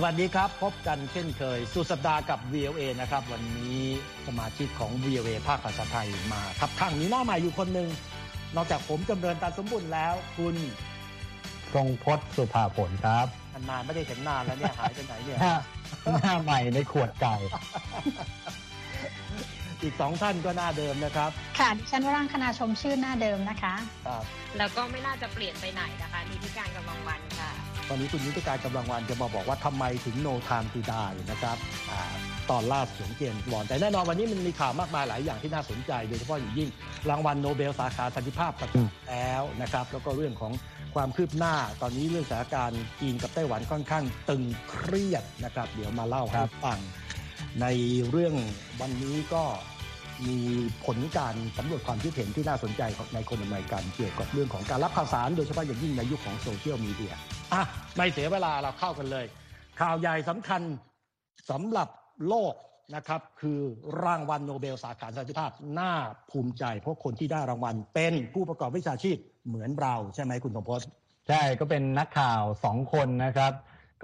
สวัสดีครับ พบกันเช่นเคย สุดสัปดาห์กับ VOA นะครับ วันนี้สมาชิกของ VOA ภาคภาษาไทยมาทับข้างมีหน้าใหม่อยู่คนหนึ่งนอกจากผมจำเริญตาสมบุญแล้วคุณทรงพจน์สุภาผลครับนานๆไม่ได้เห็นหน้าแล้วเนี่ยหายไปไหนเนี่ยหน้าหน้าใหม่ในขวดไก่อีกสองท่านก็หน้าเดิมนะครับ ค่ะดิฉันวรังคณาชมชื่อหน้าเดิมนะคะครับแล้วก็ไม่น่าจะเปลี่ยนไปไหนนะคะนิติการกำลังวันค่ะ วันนี้คุณนีธิกาญจน์กำลังวรรณจะมาบอกว่าทำไมถึง no time to die นะครับตอนล่าสุดเจมส์บอนด์แต่แน่นอนวันนี้มันมีข่าวมากมายหลายอย่างที่น่าสนใจ โดยเฉพาะอย่างยิ่งรางวัลโนเบลสาขาสันติภาพประกาศแล้วนะครับ แล้วก็เรื่องของความคืบหน้า ตอนนี้เรื่องสถานการณ์จีนกับไต้หวันค่อนข้างตึงเครียดนะครับ เดี๋ยวมาเล่าให้ฟังในเรื่องวันนี้ก็ มีผลการสำรวจความคิดเห็นที่น่าสนใจของในคนอเมริกันเกี่ยวกับเรื่องของการรับข่าวสาร โดยเฉพาะอย่างยิ่งในยุคของโซเชียลมีเดียอะไม่เสียเวลาเราเข้ากันเลย ข่าวใหญ่สำคัญสำหรับโลกนะครับคือรางวัลโนเบลสาขาสันติภาพน่าภูมิใจ เพราะคนที่ได้รางวัลเป็นผู้ประกอบวิชาชีพเหมือนเราใช่ไหมคุณทรงพจน์ใช่ก็เป็นนักข่าวสองคนนะครับ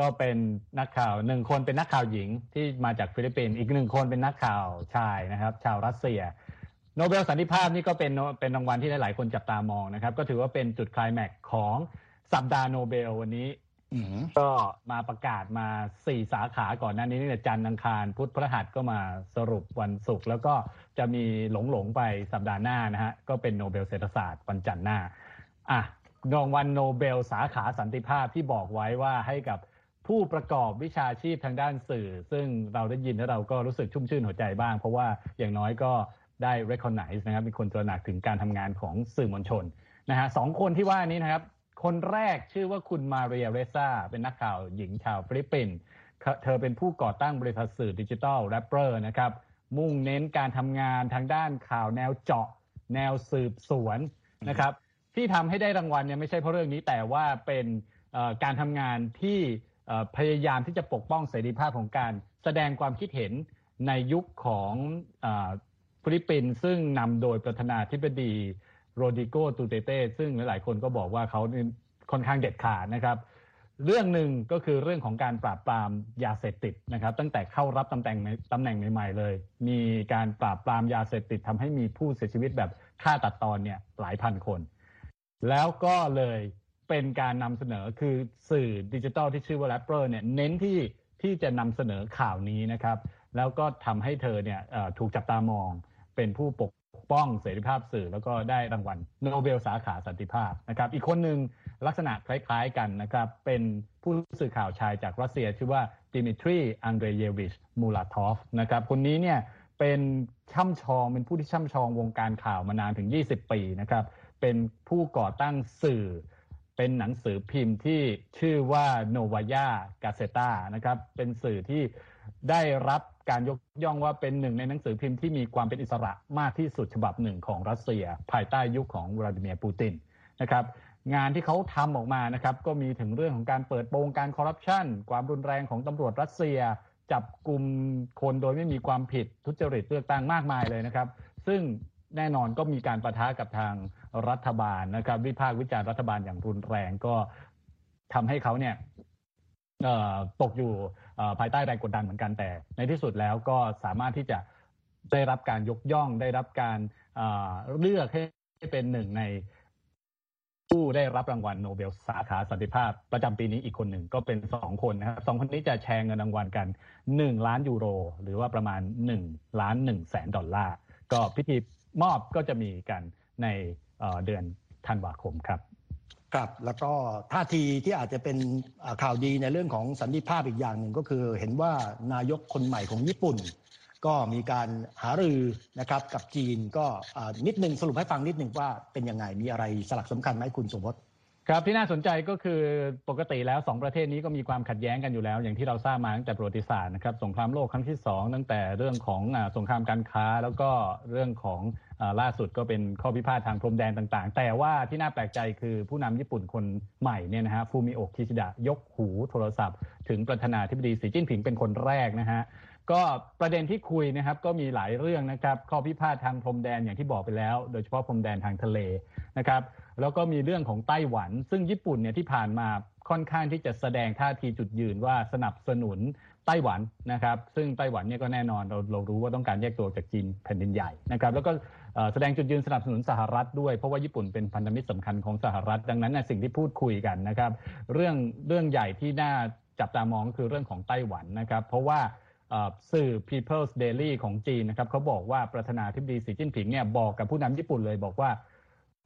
ก็เป็นนักข่าวหนึ่งคนเป็นนักข่าวหญิงที่มาจากฟิลิปปินส์อีกหนึ่งคนเป็นนักข่าวชายนะครับ ชาวรัสเซีย โนเบลสันติภาพนี่ก็เป็นเป็นรางวัลที่หลายๆคนจับตามองนะครับ ก็ถือว่าเป็นจุดไคลายแม็กซ์ของสัปดาห์โนเบลวันนี้อืมก็มาประกาศมา4สาขาก่อนหน้านี้เนี่ยจันทร์อังคาร พุธพฤหัสก็มาสรุปวันศุกร์แล้วก็จะมีหลงหลงๆไปสัปดาห์หน้านะฮะก็เป็นโนเบลเศรษฐศาสตร์วันจันทร์หน้าอะรางวัลโนเบลสาขาสันติภาพที่บอกไว้ว่าให้กับ ผู้ประกอบวิชาชีพทางด้านสื่อ ซึ่งเราได้ยินแล้วเราก็รู้สึกชุ่มชื่นหัวใจบ้าง เพราะว่าอย่างน้อยก็ได้ recognize นะครับมีคนตระหนักถึงการทำงานของสื่อมวลชนนะฮะสองคนที่ว่านี้นะครับ คนแรกชื่อว่าคุณมาเรียเรซาเป็นนักข่าวหญิงชาวฟิลิปปินส์เธอเป็นผู้ก่อตั้งบริษัทสื่อดิจิทัล Rappler นะครับ มุ่งเน้นการทำงานทางด้านข่าวแนวเจาะ แนวสืบสวนนะครับ ที่ทำให้ได้รางวัลเนี่ยไม่ใช่เพราะเรื่องนี้แต่ว่าเป็นการทำงานที่ พยายามที่จะปกป้องเสรีภาพของการแสดงความคิดเห็นในยุคของอฟิลิปปินส์ซึ่งนำโดยประธานาธิบดีโรดริโกดูเตอร์เตซึ่งหลายๆคนก็บอกว่าเขาค่อนข้างเด็ดขาดนะครับ เรื่องหนึ่งก็คือเรื่องของการปราบปรามยาเสพติดนะครับ ตั้งแต่เข้ารับตำแหน่งตำแหน่งใหม่ๆเลย มีการปราบปรามยาเสพติดทำให้มีผู้เสียชีวิตแบบฆ่าตัดตอนเนี่ยหลายพันคน แล้วก็เลย เป็นการนำเสนอคือสื่อดิจิทัลที่ชื่อว่า Rappler เนี่ยเน้นที่ที่จะนำเสนอข่าวนี้นะครับ แล้วก็ทำให้เธอเนี่ยถูกจับตามองเป็นผู้ปกป้องเสรีภาพสื่อแล้วก็ได้รางวัลโนเบลสาขาสันติภาพนะครับ อีกคนหนึ่งลักษณะคล้ายๆกันนะครับ เป็นผู้สื่อข่าวชายจากรัสเซีย ชื่อว่าดิมิทรีอังเดรเยวิชมูลาทอฟนะครับ คนนี้เนี่ยเป็นช่ำชองเป็นผู้ที่ช่ำชองวงการข่าวมานานถึง 20 ปีนะครับ เป็นผู้ก่อตั้งสื่อ เป็นหนังสือพิมพ์ที่ชื่อว่าโนวายากาเซตานะครับ เป็นสื่อที่ได้รับการยกย่องว่าเป็นหนึ่งในหนังสือพิมพ์ที่มีความเป็นอิสระมากที่สุดฉบับหนึ่งของรัสเซีย ภายใต้ยุคของวลาดิเมียร์ปูตินนะครับงานที่เขาทำออกมานะครับก็มีถึงเรื่องของการเปิดโปงการคอร์รัปชันความรุนแรงของตำรวจรัสเซีย จับกลุ่มคนโดยไม่มีความผิดทุจริตเลือกตั้งมากมายเลยนะครับ ซึ่ง แน่นอนก็มีการประทะกับทางรัฐบาลนะครับ วิพากษ์วิจารณ์รัฐบาลอย่างรุนแรงก็ทำให้เขาเนี่ยตกอยู่ภายใต้แรงกดดันเหมือนกันแต่ ในที่สุดแล้วก็สามารถที่จะได้รับการยกย่อง ได้รับการเอ่อเลือกให้เป็นหนึ่งในผู้ได้รับรางวัลโนเบลสาขาสันติภาพ ประจำปีนี้อีกคนหนึ่งก็เป็นสองคนนะครับสองคนนี้จะแชร์เงินรางวัลกันหนึ่งล้านยูโร หรือว่าประมาณหนึ่งล้านหนึ่งแสนดอลลาร์ก็พิธี มอบก็จะมีกันในเดือนธันวาคมครับครับแล้วก็ท่าทีที่อาจจะเป็นข่าวดีในเรื่องของสันติภาพอีกอย่างหนึ่งก็คือ เห็นว่านายกคนใหม่ของญี่ปุ่น ก็มีการหารือนะครับกับจีนก็นิดหนึ่งสรุปให้ฟังนิดหนึ่งว่าเป็นยังไงมีอะไรสลักสำคัญไหมคุณสมพศ ครับที่น่าสนใจก็คือปกติแล้วสองประเทศนี้ก็มีความขัดแย้งกันอยู่แล้ว อย่างที่เราทราบมาตั้งแต่ประวัติศาสตร์นะครับสงครามโลกครั้งที่สองตั้งแต่เรื่องของสงครามการค้า แล้วก็เรื่องของล่าสุดก็เป็นข้อพิพาททางพรมแดนต่างๆ แต่ว่าที่น่าแปลกใจคือผู้นำญี่ปุ่นคนใหม่เนี่ยนะฮะฟูมิโอะคิชิดะยกหูโทรศัพท์ ถึงประธานาธิบดีสีจิ้นผิงเป็นคนแรกนะฮะก็ประเด็นที่คุยนะครับก็มีหลายเรื่องนะครับข้อพิพาททางพรมแดนอย่างที่บอกไปแล้ว โดยเฉพาะพรมแดนทางทะเลนะครับ แล้วก็มีเรื่องของไต้หวัน ซึ่งญี่ปุ่นเนี่ยที่ผ่านมาค่อนข้างที่จะแสดงท่าทีจุดยืนว่าสนับสนุนไต้หวันนะครับ ซึ่งไต้หวันเนี่ยก็แน่นอนเราเรารู้ว่าต้องการแยกตัวจากจีนแผ่นดินใหญ่นะครับ แล้วก็แสดงจุดยืนสนับสนุนสหรัฐด้วย เพราะว่าญี่ปุ่นเป็นพันธมิตรสำคัญของสหรัฐ ดังนั้นนะสิ่งที่พูดคุยกันนะครับ เรื่องเรื่องใหญ่ที่น่าจับตามองคือเรื่องของไต้หวันนะครับ เพราะว่าสื่อ People's Daily ของจีนนะครับเขาบอกว่าประธานาธิบดีสีจิ้นผิงเนี่ยบอกกับผู้นำญี่ปุ่นเลยบอกว่า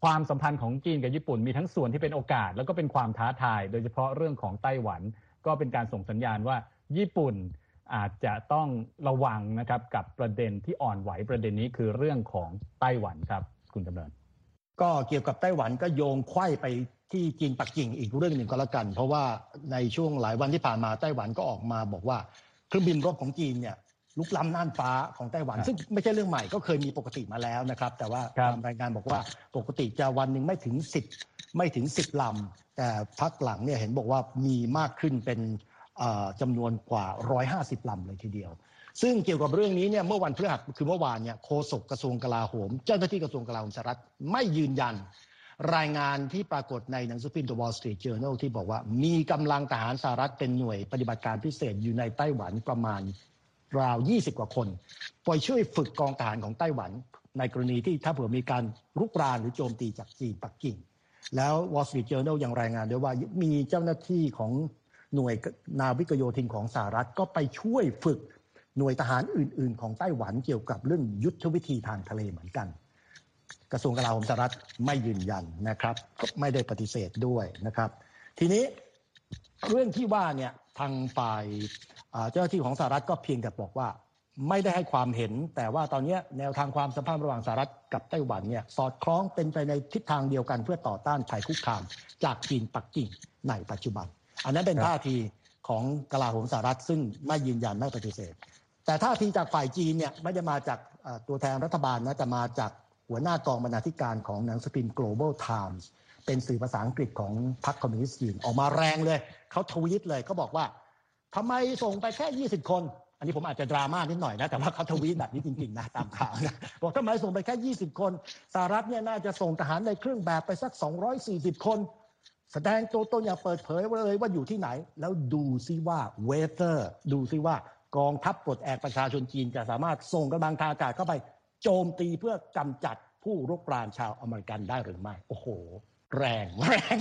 ความสัมพันธ์ของจีนกับญี่ปุ่นมีทั้งส่วนที่เป็นโอกาส แล้วก็เป็นความท้าทาย โดยเฉพาะเรื่องของไต้หวัน ก็เป็นการส่งสัญญาณว่าญี่ปุ่นอาจจะต้องระวังนะครับกับประเด็นที่อ่อนไหวประเด็นนี้คือเรื่องของไต้หวันครับ คุณดำเนิน ก็เกี่ยวกับไต้หวันก็โยงไข้ไปที่จีนปักกิ่งอีกเรื่องหนึ่งก็แล้วกัน เพราะว่าในช่วงหลายวันที่ผ่านมาไต้หวันก็ออกมาบอกว่าเครื่องบินรบของจีนเนี่ย ลุกล้ำน่านฟ้าของไต้หวัน ซึ่งไม่ใช่เรื่องใหม่ก็เคยมีปกติมาแล้วนะครับ แต่ว่าตามรายงานบอกว่าปกติจะวันหนึ่งไม่ถึงสิบไม่ถึงสิบลำ แต่พักหลังเนี่ยเห็นบอกว่ามีมากขึ้นเป็นจำนวนกว่า 150ลำเลยทีเดียว ซึ่งเกี่ยวกับเรื่องนี้เนี่ยเมื่อวันพฤหัสคือเมื่อวานเนี่ยโฆษกกระทรวงกลาโหม เจ้าหน้าที่กระทรวงกลาโหมสหรัฐไม่ยืนยัน รายงานที่ปรากฏในหนังสือพิมพ์ The Wall Street Journal ที่บอกว่ามีกำลังทหารสหรัฐเป็นหน่วยปฏิบัติการพิเศษอยู่ในไต้หวันประมาณ ราว 20 กว่าคน ไปช่วยฝึกกองทหารของไต้หวัน ในกรณีที่ถ้าเผื่อมีการรุกรานหรือโจมตีจากจีนปักกิ่ง แล้ว Wall Street Journal ยังรายงานด้วยว่ามีเจ้าหน้าที่ของหน่วยนาวิกโยธินของสหรัฐก็ไปช่วยฝึกหน่วยทหารอื่น ๆ ของไต้หวันเกี่ยวกับเรื่องยุทธวิธีทางทะเลเหมือนกัน กระทรวงกลาโหมสหรัฐไม่ยืนยันนะครับก็ไม่ได้ปฏิเสธด้วยนะครับ ทีนี้เรื่องที่ว่าเนี่ย ทางฝ่ายเจ้าหน้าที่ของสหรัฐก็เพียงแต่บอกว่า ไม่ได้ให้ความเห็น แต่ว่าตอนนี้แนวทางความสัมพันธ์ระหว่างสหรัฐกับไต้หวันเนี่ยสอดคล้องเป็นไปในทิศทางเดียวกัน เพื่อต่อต้านภัยคุกคาม จากจีนปักกิ่งในปัจจุบัน อันนั้นเป็นท่าทีของกลาโหมสหรัฐซึ่งไม่ยืนยันไม่ปฏิเสธ แต่ท่าทีจากฝ่ายจีนเนี่ยไม่ได้มาจากตัวแทนรัฐบาลนะแต่มาจากหัวหน้ากองบรรณาธิการของหนังสือพิมพ์ Global Times เป็นสื่อภาษาอังกฤษของพรรคคอมมิวนิสต์จีนออกมาแรงเลย เขาทวีตเลยเขาบอกว่าทำไมส่งไปแค่ 20 คน อันนี้ผมอาจจะดราม่านิดหน่อยนะแต่ว่าเขาทวีตแบบนี้จริงๆนะตามข่าวนะบอกทำไมส่งไปแค่ 20 คนสหรัฐเนี่ยน่าจะส่งทหารในเครื่องแบบไปสัก 240 คน แสดงตัวตนอย่างเปิดเผยเลยว่าอยู่ที่ไหน แล้วดูซิว่า whether ดูซิว่ากองทัพปลดแอกประชาชนจีนจะสามารถส่งกำลังทางอากาศเข้าไป โจมตีเพื่อกำจัดผู้รุกรานชาวอเมริกันได้หรือไม่ โอ้โห แรงแรง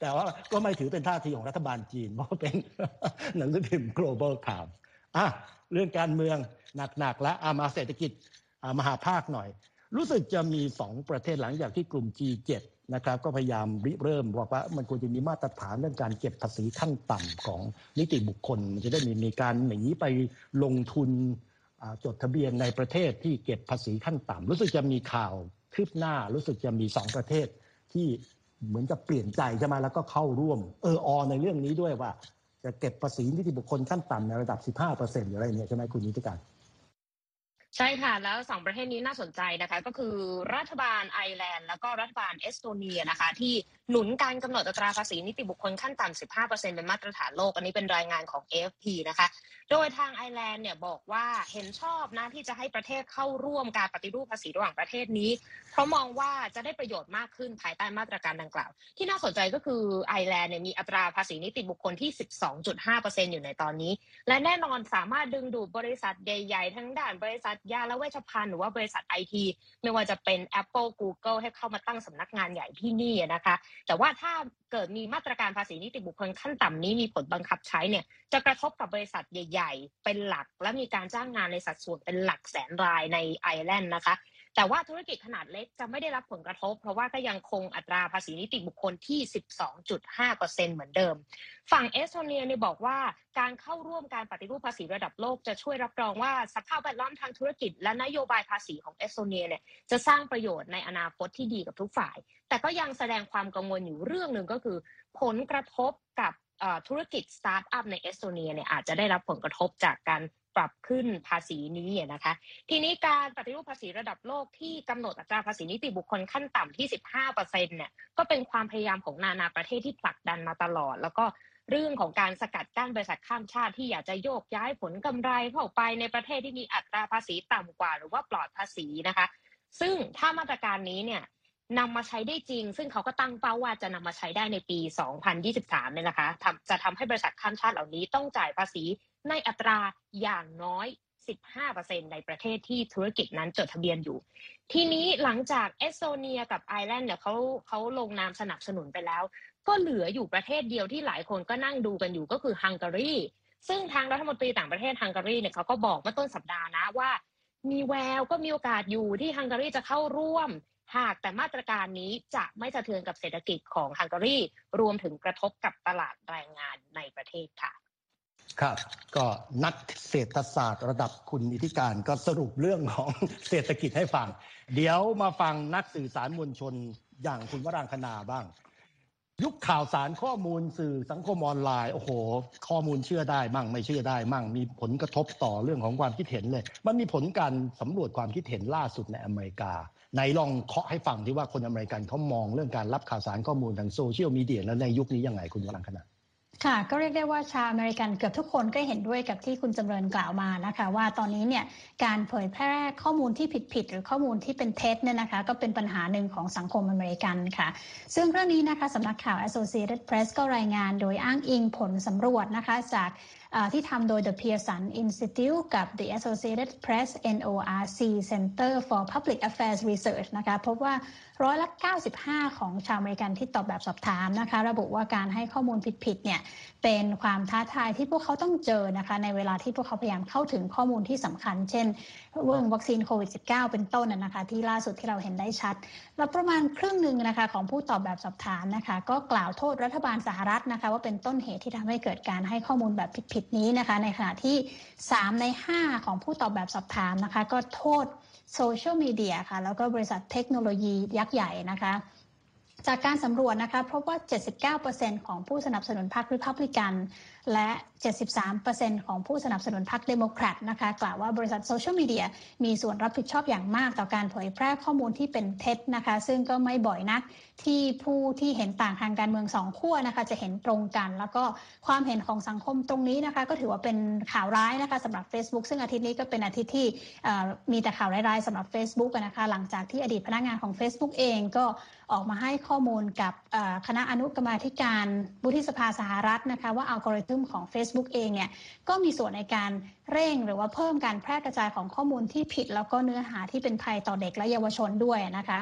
แต่ว่าก็ไม่ถือเป็นท่าทีของรัฐบาลจีน เพราะเป็นหนังสือพิมพ์ global times อะเรื่องการเมืองหนักๆแล้วอามาเศรษฐกิจมหาภาคหน่อย รู้สึกจะมีสองประเทศหลังจากที่กลุ่ม G7 นะครับก็พยายามริเริ่มบอกว่ามันควรจะมีมาตรฐานเรื่องการเก็บภาษีขั้นต่ำของนิติบุคคลมันจะได้มีมีการหนีไปลงทุนจดทะเบียนในประเทศที่เก็บภาษีขั้นต่ำรู้สึกจะมีข่าวคืบหน้ารู้สึกจะมีสองประเทศ ที่เหมือนจะเปลี่ยนใจใช่ไหมแล้วก็เข้าร่วมเอออในเรื่องนี้ด้วยว่า จะเก็บภาษีนิติบุคคลขั้นต่ำในระดับ 15%หรืออะไรเนี่ยใช่ไหมคุณนีธิกาญจน์ ใช่ค่ะ แล้วสองประเทศนี้น่าสนใจนะคะก็คือรัฐบาลไอร์แลนด์แล้วก็รัฐบาลเอสโตเนียนะคะที่หนุนการกำหนดอัตราภาษีนิติบุคคลขั้นต่ำ 15%เป็นมาตรฐานโลก อันนี้เป็นรายงานของ AFP นะคะ โดยทางไอร์แลนด์เนี่ยบอกว่าเห็นชอบนะที่จะให้ประเทศเข้าร่วมการปฏิรูปภาษีระหว่างประเทศนี้ เพราะมองว่าจะได้ประโยชน์มากขึ้นภายใต้มาตรการดังกล่าว ที่น่าสนใจก็คือไอร์แลนด์เนี่ยมีอัตราภาษีนิติบุคคลที่ 12.5%อยู่ในตอนนี้ และแน่นอนสามารถดึงดูดบริษัทใหญ่ ๆ ทั้งด่านบริษัทยาและเวชภัณฑ์หรือว่าบริษัทไอทีไม่ว่าจะเป็น Apple Google ให้เข้ามาตั้งสำนักงานใหญ่ที่นี่นะคะ แต่ว่าถ้าเกิดมีมาตรการภาษีนิติบุคคลขั้นต่ำนี้มีผลบังคับใช้เนี่ยจะกระทบกับบริษัทใหญ่ ๆ เป็นหลัก และมีการจ้างงานในสัดส่วนเป็นหลักแสนรายในไอร์แลนด์นะคะ แต่ว่าธุรกิจขนาดเล็กจะไม่ได้รับผลกระทบ เพราะว่าก็ยังคงอัตราภาษีนิติบุคคลที่ 12.5%เหมือนเดิม ฝั่งเอสโตเนียเนี่ยบอกว่าการเข้าร่วมการปฏิรูปภาษีระดับโลกจะช่วยรับรองว่าสภาพแวดล้อมทางธุรกิจ และนโยบายภาษีของเอสโตเนียเนี่ยจะสร้างประโยชน์ในอนาคตที่ดีกับทุกฝ่าย แต่ก็ยังแสดงความกังวลอยู่เรื่องหนึ่งก็คือ ผลกระทบกับธุรกิจสตาร์ทอัพในเอสโตเนียเนี่ยอาจจะได้รับผลกระทบจากการ ปรับขึ้นภาษีนี้นะคะ ทีนี้การปฏิรูปภาษีระดับโลกที่กำหนดอัตราภาษีนิติบุคคลขั้นต่ำที่ 15%เซ็นต์เนี่ยก็เป็นความพยายามของนานาประเทศที่ผลักดันมาตลอด แล้วก็เรื่องของการสกัดกั้นบริษัทข้ามชาติที่อยากจะโยกย้ายผลกำไรเข้าไปในประเทศที่มีอัตราภาษีต่ำกว่า หรือว่าปลอดภาษีนะคะ ซึ่งถ้ามาตรการนี้เนี่ยนำมาใช้ได้จริง ซึ่งเขาก็ตั้งเป้าว่าจะนำมาใช้ได้ในปี 2023 เนี่ยนะคะจะทำให้บริษัทข้ามชาติเหล่านี้ต้องจ่ายภาษี ในอัตราอย่างน้อย 15%ในประเทศที่ธุรกิจนั้นจดทะเบียนอยู่ ทีนี้หลังจากเอสโตเนียกับไอร์แลนด์เนี่ยเขาเขาลงนามสนับสนุนไปแล้ว ก็เหลืออยู่ประเทศเดียวที่หลายคนก็นั่งดูกันอยู่ก็คือฮังการีซึ่งทางรัฐมนตรีต่างประเทศฮังการีเนี่ยเขาก็บอกเมื่อต้นสัปดาห์นะว่า มีแววก็มีโอกาสอยู่ที่ฮังการีจะเข้าร่วม หากแต่มาตรการนี้จะไม่สะเทือนกับเศรษฐกิจของฮังการีรวมถึงกระทบกับตลาดแรงงานในประเทศค่ะ ครับก็นักเศรษฐศาสตร์ระดับคุณอิธิการก็สรุปเรื่องของเศรษฐกิจให้ฟัง เดี๋ยวมาฟังนักสื่อสารมวลชนอย่างคุณวรางคณาบ้าง ยุคข่าวสารข้อมูลสื่อสังคมออนไลน์โอ้โห ข้อมูลเชื่อได้มั่งไม่เชื่อได้มั่ง มีผลกระทบต่อเรื่องของความคิดเห็นเลย มันมีผลการสำรวจความคิดเห็นล่าสุดในอเมริกาไหนลองเคาะให้ฟังที่ว่าคนอเมริกันเขามองเรื่องการรับข่าวสารข้อมูลทางโซเชียลมีเดียแล้วในยุคนี้ยังไงคุณวรังคณา ค่ะก็เรียกได้ว่าชาวอเมริกันเกือบทุกคนก็เห็นด้วยกับที่คุณจำเริญกล่าวมานะคะ ว่าตอนนี้เนี่ยการเผยแพร่ข้อมูลที่ผิดๆหรือข้อมูลที่เป็นเท็จเนี่ยนะคะ ก็เป็นปัญหาหนึ่งของสังคมอเมริกันค่ะ ซึ่งเรื่องนี้นะคะสำนักข่าว Associated Press ก็รายงานโดยอ้างอิงผลสำรวจนะคะจาก ที่ทำโดย The Pearson Institute กับ The Associated Press NORC Center for Public Affairs Research นะคะพบว่าร้อยละ 95 ของชาวอเมริกันที่ตอบแบบสอบถามนะคะ ระบุว่าการให้ข้อมูลผิดๆเนี่ยเป็นความท้าทายที่พวกเขาต้องเจอนะคะ ในเวลาที่พวกเขาพยายามเข้าถึงข้อมูลที่สำคัญ เช่น เรื่องวัคซีนโควิด -19 เป็นต้นนะคะ ที่ล่าสุดที่เราเห็นได้ชัด แล้วประมาณครึ่งหนึ่งนะคะของผู้ตอบแบบสอบถามนะคะ ก็กล่าวโทษรัฐบาลสหรัฐนะคะ ว่าเป็นต้นเหตุที่ทำให้เกิดการให้ข้อมูลแบบผิดๆนี้นะคะ ในขณะที่ 3 ใน 5 ของผู้ตอบแบบสอบถามนะคะ ก็โทษโซเชียลมีเดียค่ะ แล้วก็บริษัทเทคโนโลยียักษ์ใหญ่นะคะจากการสำรวจนะคะพบว่า 79%ของผู้สนับสนุนพรรคริพับลิกัน และ 73%ของผู้สนับสนุนพรรคเดโมแครตนะคะกล่าวว่าบริษัทโซเชียลมีเดียมีส่วนรับผิดชอบอย่างมากต่อการเผยแพร่ข้อมูลที่เป็นเท็จนะคะ ซึ่งก็ไม่บ่อยนักที่ผู้ที่เห็นต่างทางการเมืองสองขั้วนะคะ จะเห็นตรงกัน แล้วก็ความเห็นของสังคมตรงนี้นะคะ ก็ถือว่าเป็นข่าวร้ายนะคะสำหรับ Facebook ซึ่งอาทิตย์นี้ก็เป็นอาทิตย์ที่มีแต่ข่าวร้ายๆสำหรับ Facebook นะคะหลังจากที่อดีตพนักงานของ Facebook เองก็ ออกมาให้ข้อมูลกับคณะอนุกรรมาธิการบุธิสภาสหรัฐนะคะว่าอัลกอริทึมของ Facebook เองเนี่ยก็มีส่วนในการเร่งหรือว่าเพิ่มการแพร่กระจายของข้อมูลที่ผิด แล้วก็เนื้อหาที่เป็นภัยต่อเด็กและเยาวชนด้วยนะคะ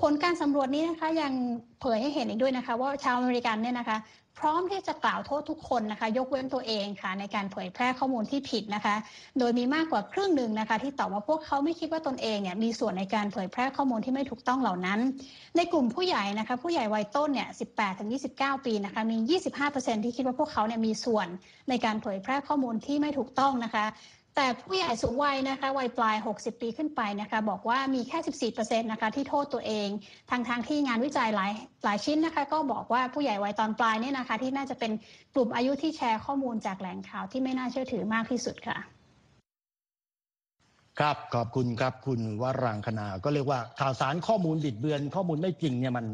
ผลการสำรวจนี้นะคะยังเผยให้เห็นอีกด้วยนะคะ ว่าชาวอเมริกันเนี่ยนะคะ พร้อมที่จะกล่าวโทษทุกคนนะคะ ยกเว้นตัวเองค่ะ ในการเผยแพร่ข้อมูลที่ผิดนะคะ โดยมีมากกว่าครึ่งหนึ่งนะคะ ที่ตอบว่าพวกเขาไม่คิดว่าตนเองเนี่ยมีส่วนในการเผยแพร่ข้อมูลที่ไม่ถูกต้องเหล่านั้น ในกลุ่มผู้ใหญ่นะคะ ผู้ใหญ่วัยต้นเนี่ย 18 ถึง 29 ปีนะคะ มี 25%ที่คิดว่าพวกเขาเนี่ยมีส่วนในการเผยแพร่ข้อมูลที่ไม่ถูกต้องนะคะ แต่ผู้ใหญ่สูงวัยนะคะวัยปลาย 60 ปีขึ้นไปนะคะบอกว่ามีแค่ 14%นะคะที่โทษตัวเองทางทางที่งานวิจัยหลายหลายชิ้นนะคะ ก็บอกว่าผู้ใหญ่วัยตอนปลายเนี่ยนะคะ ที่น่าจะเป็นกลุ่มอายุที่แชร์ข้อมูลจากแหล่งข่าวที่ไม่น่าเชื่อถือมากที่สุดค่ะ ครับขอบคุณครับคุณวรังคณาก็เรียกว่าข่าวสารข้อมูลบิดเบือน ข้อมูลไม่จริงเนี่ยมัน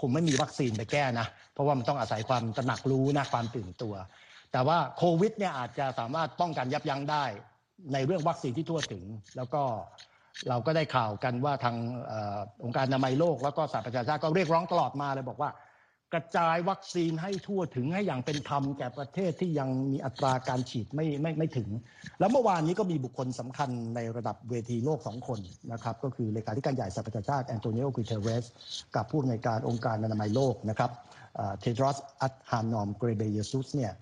คงไม่มีวัคซีนไปแก้นะเพราะว่ามันต้องอาศัยความตระหนักรู้นะความตื่นตัว แต่ว่าโควิดเนี่ยอาจจะสามารถป้องกันยับยั้งได้ ในเรื่องวัคซีนที่ทั่วถึง แล้วก็เราก็ได้ข่าวกันว่าทางองค์การอนามัยโลก แล้วก็สหประชาชาติก็เรียกร้องตลอดมาเลยบอกว่า กระจายวัคซีนให้ทั่วถึงให้อย่างเป็นธรรมแก่ประเทศที่ยังมีอัตราการฉีดไม่ไม่ไม่ถึง แล้วเมื่อวานนี้ก็มีบุคคลสำคัญในระดับเวทีโลกสองคนนะครับก็คือเลขาธิการใหญ่สหประชาชาติแอนโตนิโอกุเทเรส กับผู้อำนวยการองค์การอนามัยโลกนะครับเทดรอสอัตฮานอมเกรเบเยซุสเนี่ย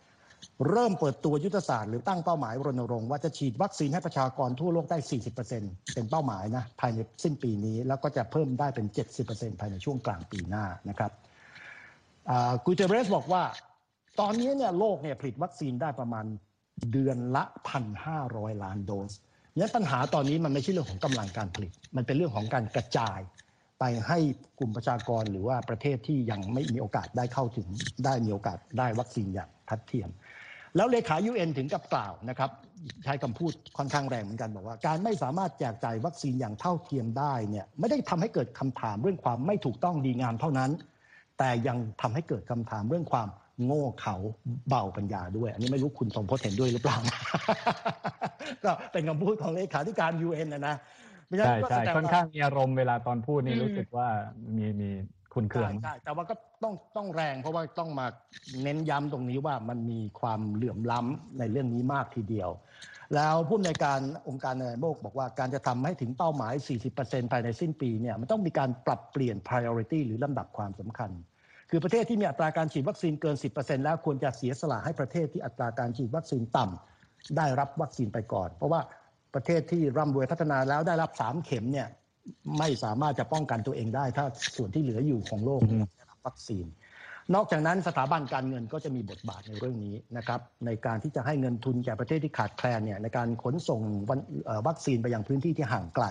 เริ่มเปิดตัวยุทธศาสตร์หรือตั้งเป้าหมายรณรงค์ว่าจะฉีดวัคซีนให้ประชากรทั่วโลกได้ 40%เป็นเป้าหมายนะภายในสิ้นปีนี้ แล้วก็จะเพิ่มได้เป็น 70%ภายในช่วงกลางปีหน้านะครับกูเตเรสบอกว่า ตอนนี้เนี่ยโลกเนี่ยผลิตวัคซีนได้ประมาณเดือนละ 1,500 ล้านโดสเนี่ยปัญหาตอนนี้มันไม่ใช่เรื่องของกำลังการผลิต มันเป็นเรื่องของการกระจาย ไปให้กลุ่มประชากรหรือว่าประเทศที่ยังไม่มีโอกาสได้เข้าถึงได้มีโอกาสได้วัคซีนอย่างทัดเทียม แล้วเลขา UN ถึงกับกล่าวนะครับใช้คำพูดค่อนข้างแรงเหมือนกันบอกว่า การไม่สามารถแจกจ่ายวัคซีนอย่างเท่าเทียมได้เนี่ยไม่ได้ทำให้เกิดคำถามเรื่องความไม่ถูกต้องดีงามเท่านั้น แต่ยังทำให้เกิดคำถามเรื่องความโง่เขาเบาปัญญาด้วย อันนี้ไม่รู้คุณสมพศเห็นด้วยหรือเปล่าก็เป็นคำพูดของเลขาธิการ UN นะนะใช่ใช่ค่อนข้างมีอารมณ์เวลาตอนพูดนี่รู้สึกว่ามีมี คุณเคืองใช่แต่ว่าก็ต้องต้องแรงเพราะว่าต้องมาเน้นย้ำตรงนี้ว่ามันมีความเหลื่อมล้ำในเรื่องนี้มากทีเดียว แล้วผู้ในการองค์การอนาโลกบอกว่าการจะทำให้ถึงเป้าหมาย 40%ภายในสิ้นปีเนี่ยมันต้องมีการปรับเปลี่ยน priority หรือลำดับความสำคัญ คือประเทศที่มีอัตราการฉีดวัคซีนเกิน 10%แล้วควรจะเสียสละให้ประเทศที่อัตราการฉีดวัคซีนต่ำได้รับวัคซีนไปก่อน เพราะว่าประเทศที่ร่ำรวยพัฒนาแล้วได้รับสามเข็มเนี่ย ไม่สามารถจะป้องกันตัวเองได้ ถ้าส่วนที่เหลืออยู่ของโลกได้รับวัคซีน นอกจากนั้นสถาบันการเงินก็จะมีบทบาทในเรื่องนี้นะครับ ในการที่จะให้เงินทุนแก่ประเทศที่ขาดแคลนเนี่ยในการขนส่งวัคซีนไปยังพื้นที่ที่ห่างไกล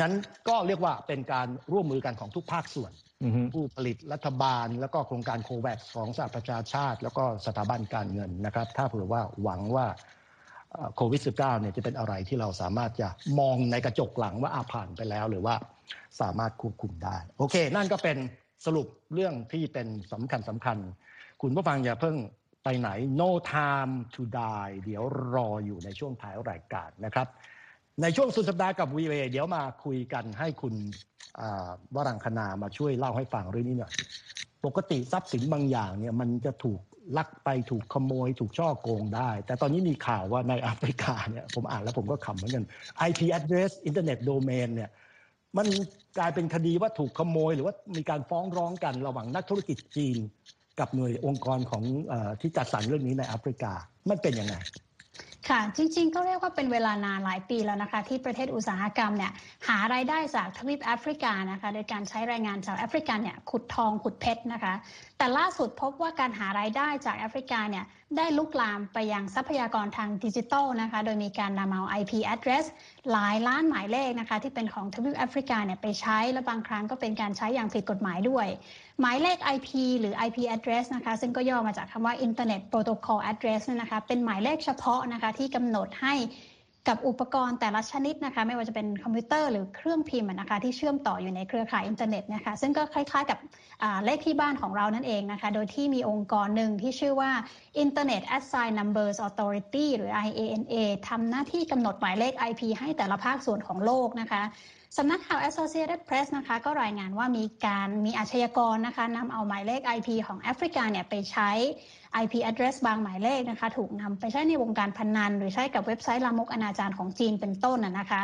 งั้นก็เรียกว่าเป็นการร่วมมือกันของทุกภาคส่วน ผู้ผลิตรัฐบาล แล้วก็โครงการโควัคของสหประชาชาติ แล้วก็สถาบันการเงินนะครับ ถ้าเผื่อว่าหวังว่า โควิด -19 เนี่ยจะเป็นอะไรที่เราสามารถจะมองในกระจกหลังว่าอาผ่านไปแล้วหรือว่าสามารถควบคุมได้ โอเค นั่นก็เป็นสรุปเรื่องที่เป็นสำคัญสำคัญ คุณผู้ฟังอย่าเพิ่งไปไหน no time to die เดี๋ยวรออยู่ในช่วงท้ายรายการนะครับ ในช่วงสุดสัปดาห์กับวีเเดี๋ยวมาคุยกันให้คุณวรังคณามาช่วยเล่าให้ฟังเรื่องนี้หน่อย ปกติทรัพย์สินบางอย่างเนี่ยมันจะถูก ลักไปถูกขโมย ถูกช่อโกงได้ แต่ตอนนี้มีข่าวว่าในแอฟริกาเนี่ยผมอ่านแล้วผมก็ขำเหมือนกัน IP address Internet domain เนี่ยมันกลายเป็นคดีว่าถูกขโมย หรือว่ามีการฟ้องร้องกันระหว่างนักธุรกิจจีน กับหน่วยองค์กรของอที่จัดสรรเรื่องนี้ในแอฟริกา มันเป็นยังไงค่ะ จริงๆ ก็เรียกว่าเป็นเวลานานหลายปีแล้วนะคะ ที่ประเทศอุตสาหกรรมเนี่ยหารายได้จากทวีปแอฟริกานะคะ โดยการใช้แรงงานชาวแอฟริกันเนี่ยขุดทองขุดเพชรนะคะแต่ล่าสุดพบว่าการหารายได้จากแอฟริกาเนี่ยได้ลุกลามไปยังทรัพยากรทางดิจิทัลนะคะ โดยมีการนำเอา IP address หลายล้านหมายเลขนะคะ ที่เป็นของทวีปแอฟริกาเนี่ยไปใช้ และบางครั้งก็เป็นการใช้อย่างผิดกฎหมายด้วย หมายเลข IP หรือ IP address นะคะ ซึ่งก็ย่อมาจากคำว่า Internet Protocol Address นะคะ เป็นหมายเลขเฉพาะนะคะที่กำหนดให้ กับอุปกรณ์แต่ละชนิดนะคะ ไม่ว่าจะเป็นคอมพิวเตอร์หรือเครื่องพิมพ์นะคะ ที่เชื่อมต่ออยู่ในเครือข่ายอินเทอร์เน็ตนะคะ ซึ่งก็คล้ายๆกับเลขที่บ้านของเรานั่นเองนะคะ โดยที่มีองค์กรหนึ่งที่ชื่อว่า Internet Assign Numbers Authority หรือ IANA ทำหน้าที่กำหนดหมายเลข IP ให้แต่ละภาคส่วนของโลกนะคะสำนักข่าว Associated Press นะคะก็รายงานว่ามีการมีอาชญากรนะคะนำเอาหมายเลข IP ของแอฟริกาเนี่ยไปใช้ IP address บางหมายเลขนะคะ ถูกนำไปใช้ในวงการพนนัน หรือใช้กับเว็บไซต์ลามกอนาจารของจีนเป็นต้นนะคะ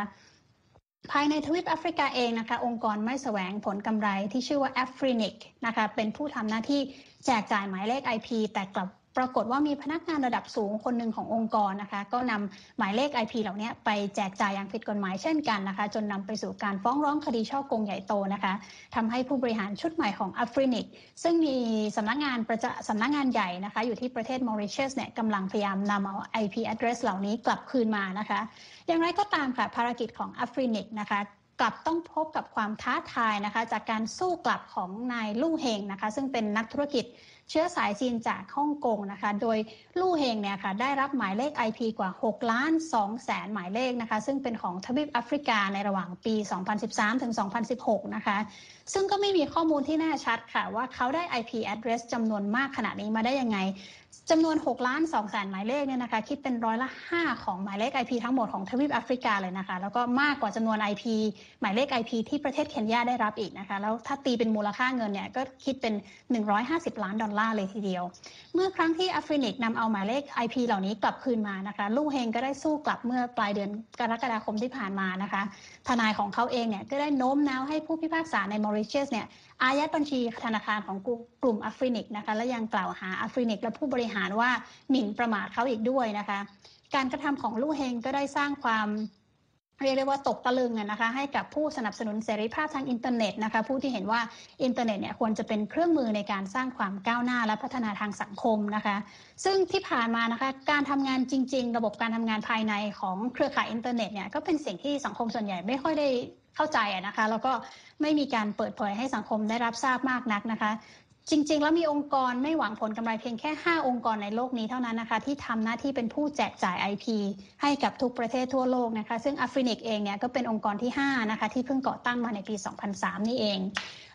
ภายในทวีปแอฟริกาเองนะคะ องค์กรไม่แสวงผลกำไรที่ชื่อว่า a f r i n i c นะคะเป็นผู้ทำหน้าที่แจกจ่ายหมายเลข IP แต่กลับ ปรากฏว่ามีพนักงานระดับสูงคนหนึ่งขององค์กรนะคะ ก็นำหมายเลข IP เหล่านี้ไปแจกจ่ายอย่างผิดกฎหมายเช่นกันนะคะ จนนำไปสู่การฟ้องร้องคดีช่อโกงใหญ่โตนะคะทำให้ผู้บริหารชุดใหม่ของอัฟรินิกซึ่งมีสำนักงานประจสำนักงานใหญ่นะคะ อยู่ที่ประเทศมอริเชสเนี่ยกำลังพยายามนำเอา IP address เหล่านี้กลับคืนมานะคะ อย่างไรก็ตามค่ะภารกิจของอัฟรินิกนะคะกลับต้องพบกับความท้าทายนะคะ จากการสู้กลับของนายลู่เฮงนะคะ ซึ่งเป็นนักธุรกิจ เชื้อสายจีนจากฮ่องกงนะคะ โดยลู่เฮงเนี่ยค่ะได้รับหมายเลข IP กว่า 6 ล้าน2แสนหมายเลขนะคะ ซึ่งเป็นของทวีปแอฟริกาในระหว่างปี 2013 ถึง 2016 นะคะ ซึ่งก็ไม่มีข้อมูลที่แน่ชัดค่ะว่าเขาได้ IP address จำนวนมากขนาดนี้มาได้ยังไงจำนวน 6 ล้าน2แสนหมายเลขเนี่ยนะคะคิดเป็นร้อยละ 5 ของหมายเลข IP ทั้งหมดของทวีปแอฟริกาเลยนะคะ แล้วก็มากกว่าจำนวน IP หมายเลข IP ที่ประเทศเคนยาได้รับอีกนะคะ แล้วถ้าตีเป็นมูลค่าเงินเนี่ยก็คิดเป็น 150 ล้านดอลลาร์เลยทีเดียว เมื่อครั้งที่แอฟรินิกนำเอาหมายเลข IP เหล่านี้กลับคืนมานะคะลู่เฮงก็ได้สู้กลับเมื่อปลายเดือนกรกฎาคมที่ผ่านมานะคะ ทนายของเขาเองเนี่ยก็ได้โน้มน้าวให้ผู้พิพากษาในมอริเชสเนี่ยอายัดบัญชีธนาคารของกลุ่มแอฟรินิกนะคะและยังกล่าวหาแอฟรินิกและผู้บริหารว่าหมิ่นประมาทเขาอีกด้วยนะคะ การกระทำของลู่เฮงก็ได้สร้างความ เรียกได้ว่าตกตะลึงนะคะให้กับผู้สนับสนุนเสรีภาพทางอินเทอร์เน็ตนะคะผู้ที่เห็นว่าอินเทอร์เน็ตเนี่ยควรจะเป็นเครื่องมือในการสร้างความก้าวหน้าและพัฒนาทางสังคมนะคะซึ่งที่ผ่านมานะคะการทำงานจริง ๆ ระบบการทำงานภายในของเครือข่ายอินเทอร์เน็ตเนี่ยก็เป็นสิ่งที่สังคมส่วนใหญ่ไม่ค่อยได้เข้าใจนะคะแล้วก็ไม่มีการเปิดเผยให้สังคมได้รับทราบมากนักนะคะ จริง ๆ แล้วมีองค์กรไม่หวังผลกำไรเพียงแค่ 5 องค์กรในโลกนี้เท่านั้นนะคะที่ทำหน้าที่เป็นผู้แจกจ่าย IP ให้กับทุกประเทศทั่วโลกนะคะซึ่งอฟรินิกเองเนี่ยก็เป็นองค์กรที่ 5 นะคะที่เพิ่งก่อตั้งมาในปี 2003 นี่เอง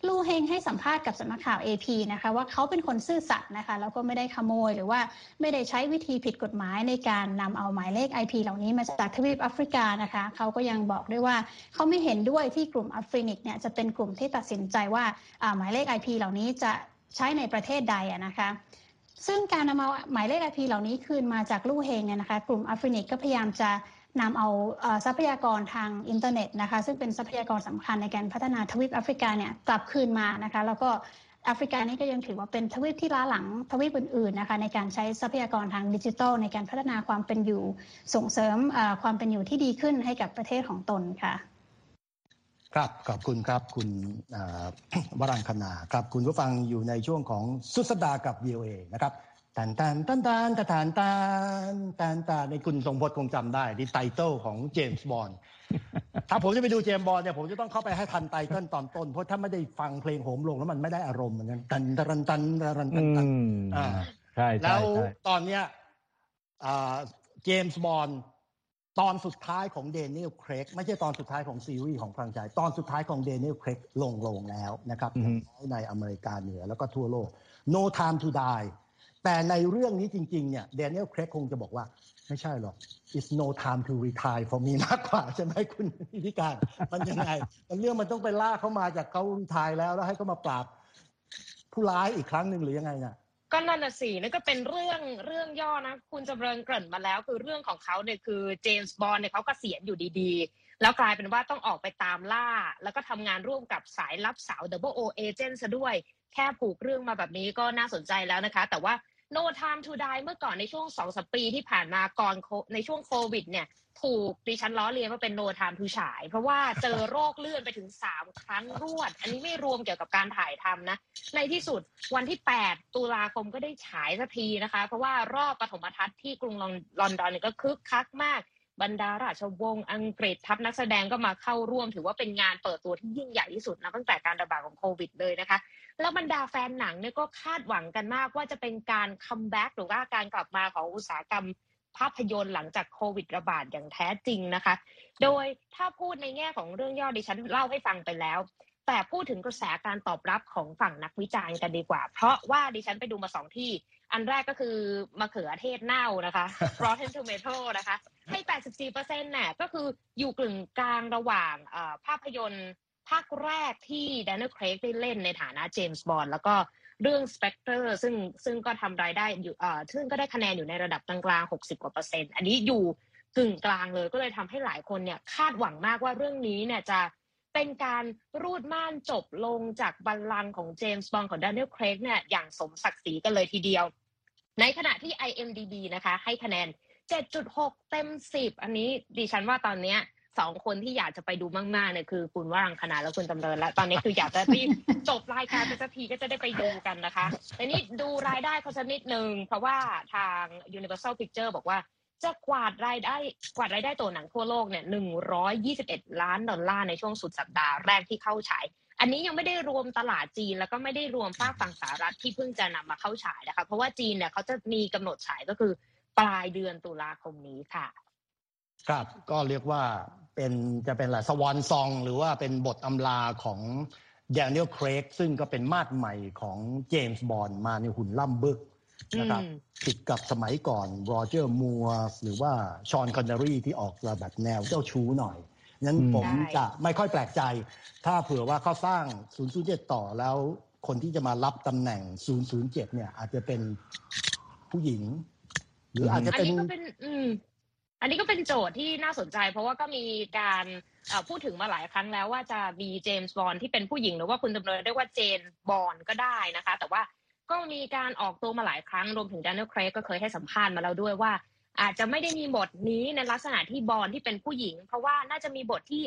ลูเฮงให้สัมภาษณ์กับสำนักข่าว AP นะคะว่าเขาเป็นคนซื่อสัตย์นะคะแล้วก็ไม่ได้ขโมยหรือว่าไม่ได้ใช้วิธีผิดกฎหมายในการนำเอาหมายเลข IP เหล่านี้มาจากทวีปแอฟริกานะคะเขาก็ยังบอกด้วยว่าเขาไม่เห็นด้วยที่กลุ่มแอฟรินิกเนี่ยจะเป็นกลุ่มที่ตัดสินใจว่าหมายเลข IP เหล่านี้จะใช้ในประเทศใดนะคะซึ่งการนำเอาหมายเลข IP เหล่านี้คืนมาจากลู่เฮงเนี่ยนะคะกลุ่มแอฟรินิกก็พยายามจะนำเอาทรัพยากรทางอินเทอร์เน็ตนะคะซึ่งเป็นทรัพยากรสำคัญในการพัฒนาทวีปแอฟริกาเนี่ยกลับคืนมานะคะแล้วก็แอฟริกานี่ก็ยังถือว่าเป็นทวีปที่ล้าหลังทวีปอื่นๆนะคะในการใช้ทรัพยากรทางดิจิทัล ในการพัฒนาความเป็นอยู่ส่งเสริมความเป็นอยู่ที่ดีขึ้นให้กับประเทศของตนค่ะ ครับขอบคุณครับคุณวรางคณาครับคุณผู้ฟังอยู่ในช่วงของสุดสัปดาห์กับ VOA นะครับตันตันตันตันตันตันตันตันในคุณทรงพจน์คงจำได้ที่ title ของเจมส์บอนด์ถ้าผมจะไปดูเจมส์บอนด์เนี่ยผมจะต้องเข้าไปให้ทัน title ตอนต้น เพราะถ้าไม่ได้ฟังเพลงโหมโรงแล้วมันไม่ได้อารมณ์เหมือนกันตันตันตันตันตันตันอ่าใช่แล้วตอนเนี้ยเจมส์บอล ตอนสุดท้ายของเดนิเอลเครกไม่ใช่ตอนสุดท้ายของซีรีส์ของฟรังไชส์ตอนสุดท้ายของเดนิเอลเครกลงลงแล้วนะครับในอเมริกาเหนือแล้วก็ทั่วโลก no time to die แต่ในเรื่องนี้จริง ๆ เนี่ยเดนิเอลเครกคงจะบอกว่าไม่ใช่หรอก it's no time to retire for me มากกว่าใช่ไหมคุณพิการ มันยังไง มันเรื่องมันต้องไปล่าเขามาจากเขารีทายแล้วแล้วให้เขามาปราบผู้ร้ายอีกครั้งหนึ่งหรือยังไงเนี่ย ก็นั่นน่ะสินั่นก็เป็นเรื่องเรื่องย่อนะ คุณจำเริงเกริ่นมาแล้ว คือเรื่องของเขาเนี่ยคือเจมส์บอลเนี่ยเขาก็เสียอยู่ดีๆ แล้วกลายเป็นว่าต้องออกไปตามล่า แล้วก็ทำงานร่วมกับสายลับสาว Double O Agent ซะด้วย แค่ผูกเรื่องมาแบบนี้ก็น่าสนใจแล้วนะคะ แต่ว่า No Time to Die เมื่อก่อนในช่วงสองสปีที่ผ่านมาก่อนในช่วงโควิด เนี่ย ถูกดิฉันล้อเลียนว่าเป็นโนทามทูฉาย เพราะว่าเจอโรคเลื่อนไปถึง3ครั้งรวด อันนี้ไม่รวมเกี่ยวกับการถ่ายทำนะ ในที่สุดวันที่ 8 ตุลาคมก็ได้ฉายสักทีนะคะ เพราะว่ารอบปฐมทัศน์ที่กรุงลอนดอนก็คึกคักมากบรรดาราชวงศ์อังกฤษทัพนักแสดงก็มาเข้าร่วม ถือว่าเป็นงานเปิดตัวที่ยิ่งใหญ่ที่สุดนะตั้งแต่การระบาดของโควิดเลยนะคะ แล้วบรรดาแฟนหนังเนี่ยก็คาดหวังกันมากว่าจะเป็นการ comeback หรือว่าการกลับมาของอุตสาหกรรมภาพยนตร์หลังจากโควิดระบาดอย่างแท้จริงนะคะ โดยถ้าพูดในแง่ของเรื่องย่อดิฉันเล่าให้ฟังไปแล้ว แต่พูดถึงกระแสการตอบรับของฝั่งนักวิจารณ์กันดีกว่า เพราะว่าดิฉันไปดูมาสองที่ อันแรกก็คือมะเขือเทศเน่านะคะ Rotten Tomato นะคะ ให้ 84%เนี่ยก็คืออยู่กึ่งกลางระหว่างภาพยนตร์ ภาคแรกที่แดนนี่ลเครกได้เล่นในฐานะเจมส์บอนด์แล้วก็เรื่อง Spectre ซึ่งซึ่งก็ทำรายได้อยู่เอ่อซึ่งก็ได้คะแนนอยู่ในระดับกลางๆ60 กว่าเปอร์เซ็นต์ อันนี้อยู่กึ่งกลางเลยก็เลยทำให้หลายคนเนี่ยคาดหวังมากว่าเรื่องนี้เนี่ยจะเป็นการรูดม่านจบลงจากบัลลังก์ของเจมส์บอนด์ของแดานิเอลเครกเนี่ยอย่างสมศักดิ์ศรีกันเลยทีเดียว ในขณะที่ IMDB นะคะ ให้คะแนน 7.6 เต็ม 10 อันนี้ดิฉันว่าตอนเนี้ย สองคนที่อยากจะไปดูมากๆเนี่ยคือคุณวรังคณาและคุณจำเริญและตอนนี้คืออยากจะรีบจบรายการไปสักทีก็จะได้ไปดูกันนะคะแต่นี่ดูรายได้เขาสักนิดนึงเพราะว่าทาง Universal Picture บอกว่าจะกวาดรายได้กวาดรายได้ตัวหนังทั่วโลกเนี่ยหนึ่งร้อยยี่สิบเอ็ดล้านดอลลาร์ในช่วงสุดสัปดาห์แรกที่เข้าฉาย อันนี้ยังไม่ได้รวมตลาดจีนแล้วก็ไม่ได้รวมภาคฝั่งสหรัฐที่เพิ่งจะนำมาเข้าฉายนะคะ เพราะว่าจีนเนี่ยเขาจะมีกำหนดฉายก็คือปลายเดือนตุลาคมนี้ค่ะ ครับ ก็เรียกว่าเป็นจะเป็นอะไรสวอนซอง หรือว่าเป็นบทอำลาของแดเนียลเครกซึ่งก็เป็นมาดใหม่ของเจมส์บอนด์มาในหุ่นล่ำบึกนะครับผิดกับสมัยก่อนโรเจอร์มัวร์หรือว่าฌอนคอนเนอรี่ที่ออกแบบแนวเจ้าชู้หน่อยนั้นผมจะไม่ค่อยแปลกใจ ถ้าเผื่อว่าเขาสร้าง 007 ต่อแล้วคนที่จะมารับตำแหน่ง 007 เนี่ย อาจจะเป็นผู้หญิง หรืออาจจะเป็น อันนี้ก็เป็นโจทย์ที่น่าสนใจ เพราะว่าก็มีการพูดถึงมาหลายครั้งแล้วว่าจะมีเจมส์บอนด์ที่เป็นผู้หญิงหรือว่าคุณจำเริญเรียกว่าเจนบอนด์ก็ได้นะคะ แต่ว่าก็มีการออกตัวมาหลายครั้งรวมถึงแดเนียลเครกก็เคยให้สัมภาษณ์มาแล้วด้วยว่า อาจจะไม่ได้มีบทนี้ในลักษณะที่บอนด์ที่เป็นผู้หญิง เพราะว่าน่าจะมีบทที่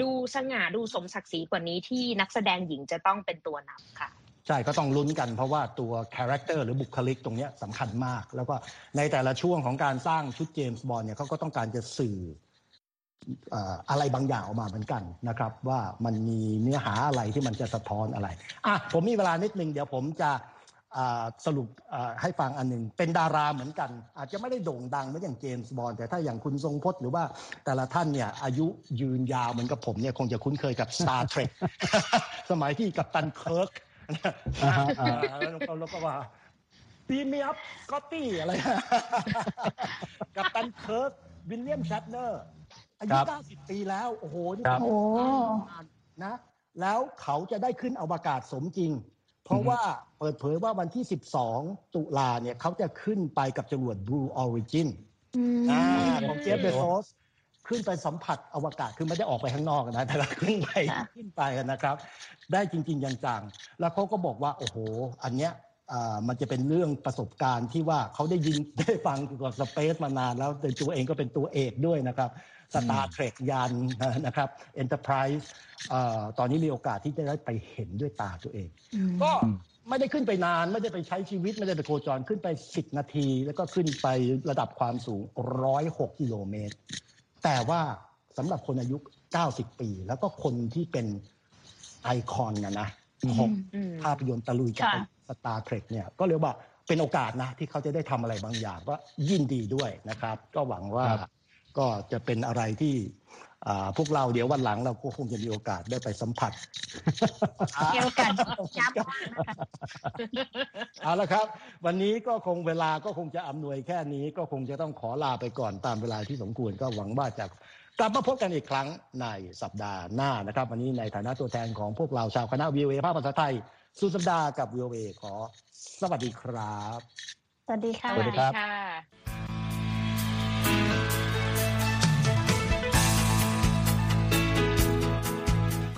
ดูสง่าดูสมศักดิ์ศรีกว่านี้ที่นักแสดงหญิงจะต้องเป็นตัวนำค่ะ ใช่ก็ต้องลุ้นกันเพราะว่าตัว character หรือบุคลิกตรงนี้สำคัญมาก แล้วก็ในแต่ละช่วงของการสร้างชุดเจมส์บอนด์เนี่ยเขาก็ต้องการจะสื่ออะไรบางอย่างออกมาเหมือนกันนะครับ ว่ามันมีเนื้อหาอะไรที่มันจะสะท้อนอะไรอะผมมีเวลานิดนึงเดี๋ยวผมจะสรุปให้ฟังอันหนึ่งเป็นดาราเหมือนกัน อาจจะไม่ได้โด่งดังเหมือนอย่างเจมส์บอนด์แต่ถ้าอย่างคุณทรงพจน์หรือว่าแต่ละท่านเนี่ยอายุยืนยาวเหมือนกับผมเนี่ยคงจะคุ้นเคยกับ Star Trek สมัยที่กัปตันเคิร์ก แล้วก็ว่า Beam me up Scotty อะไร กัปตันเคิร์กวิลเลียมชัตเนอร์อายุ90 ปีแล้ว โอ้โหนี่นะ แล้วเขาจะได้ขึ้นอวกาศสมจริง เพราะว่าเปิดเผยว่าวันที่ 12 ตุลาเนี่ยเขาจะขึ้นไปกับจรวด Blue Origin ของเจฟเบโซส ขึ้นไปสัมผัสอวกาศคือไม่ได้ออกไปข้างนอกนะแต่ขึ้นไปขึ้นไปนะครับ ได้จริงๆจังๆแล้วเขาก็บอกว่าโอ้โห อันเนี้ยมันจะเป็นเรื่องประสบการณ์ที่ว่าเขาได้ยินได้ฟังเกี่ยวกับ space มานานแล้วแต่ตัวเองก็เป็นตัวเอกด้วยนะครับ Star Trek ยานนะครับ Enterprise ตอนนี้มีโอกาสที่จะได้ไปเห็นด้วยตาตัวเอง ก็ไม่ได้ขึ้นไปนาน ไม่ได้ไปใช้ชีวิต ไม่ได้ไปโคจรขึ้นไป 10 นาที แล้วก็ขึ้นไประดับความสูง 106 กิโลเมตร แต่ว่าสำหรับคนอายุ 90 ปี แล้วก็คนที่เป็นไอคอนนะนะของภาพยนตร์ตะลุยกับสตาร์เทรคเนี่ยก็เรียกว่าเป็นโอกาสนะ ที่เขาจะได้ทำอะไรบางอย่างก็ยินดีด้วยนะครับ ก็หวังว่าก็จะเป็นอะไรที่ พวกเราเดี๋ยววันหลังเราก็คงจะมีโอกาสได้ไปสัมผัสเกี่ยวกันย้ำเอาละครับ วันนี้ก็คงเวลาก็คงจะอำนวยแค่นี้ก็คงจะต้องขอลาไปก่อนตามเวลาที่สมควรก็หวังว่าจะกลับมาพบกันอีกครั้งในสัปดาห์หน้านะครับ วันนี้ในฐานะตัวแทนของพวกเราชาวคณะวีโอเอภาคภาษาไทย สุดสัปดาห์กับวีโอเอขอ สวัสดีครับ สวัสดีค่ะสวัสดีครับ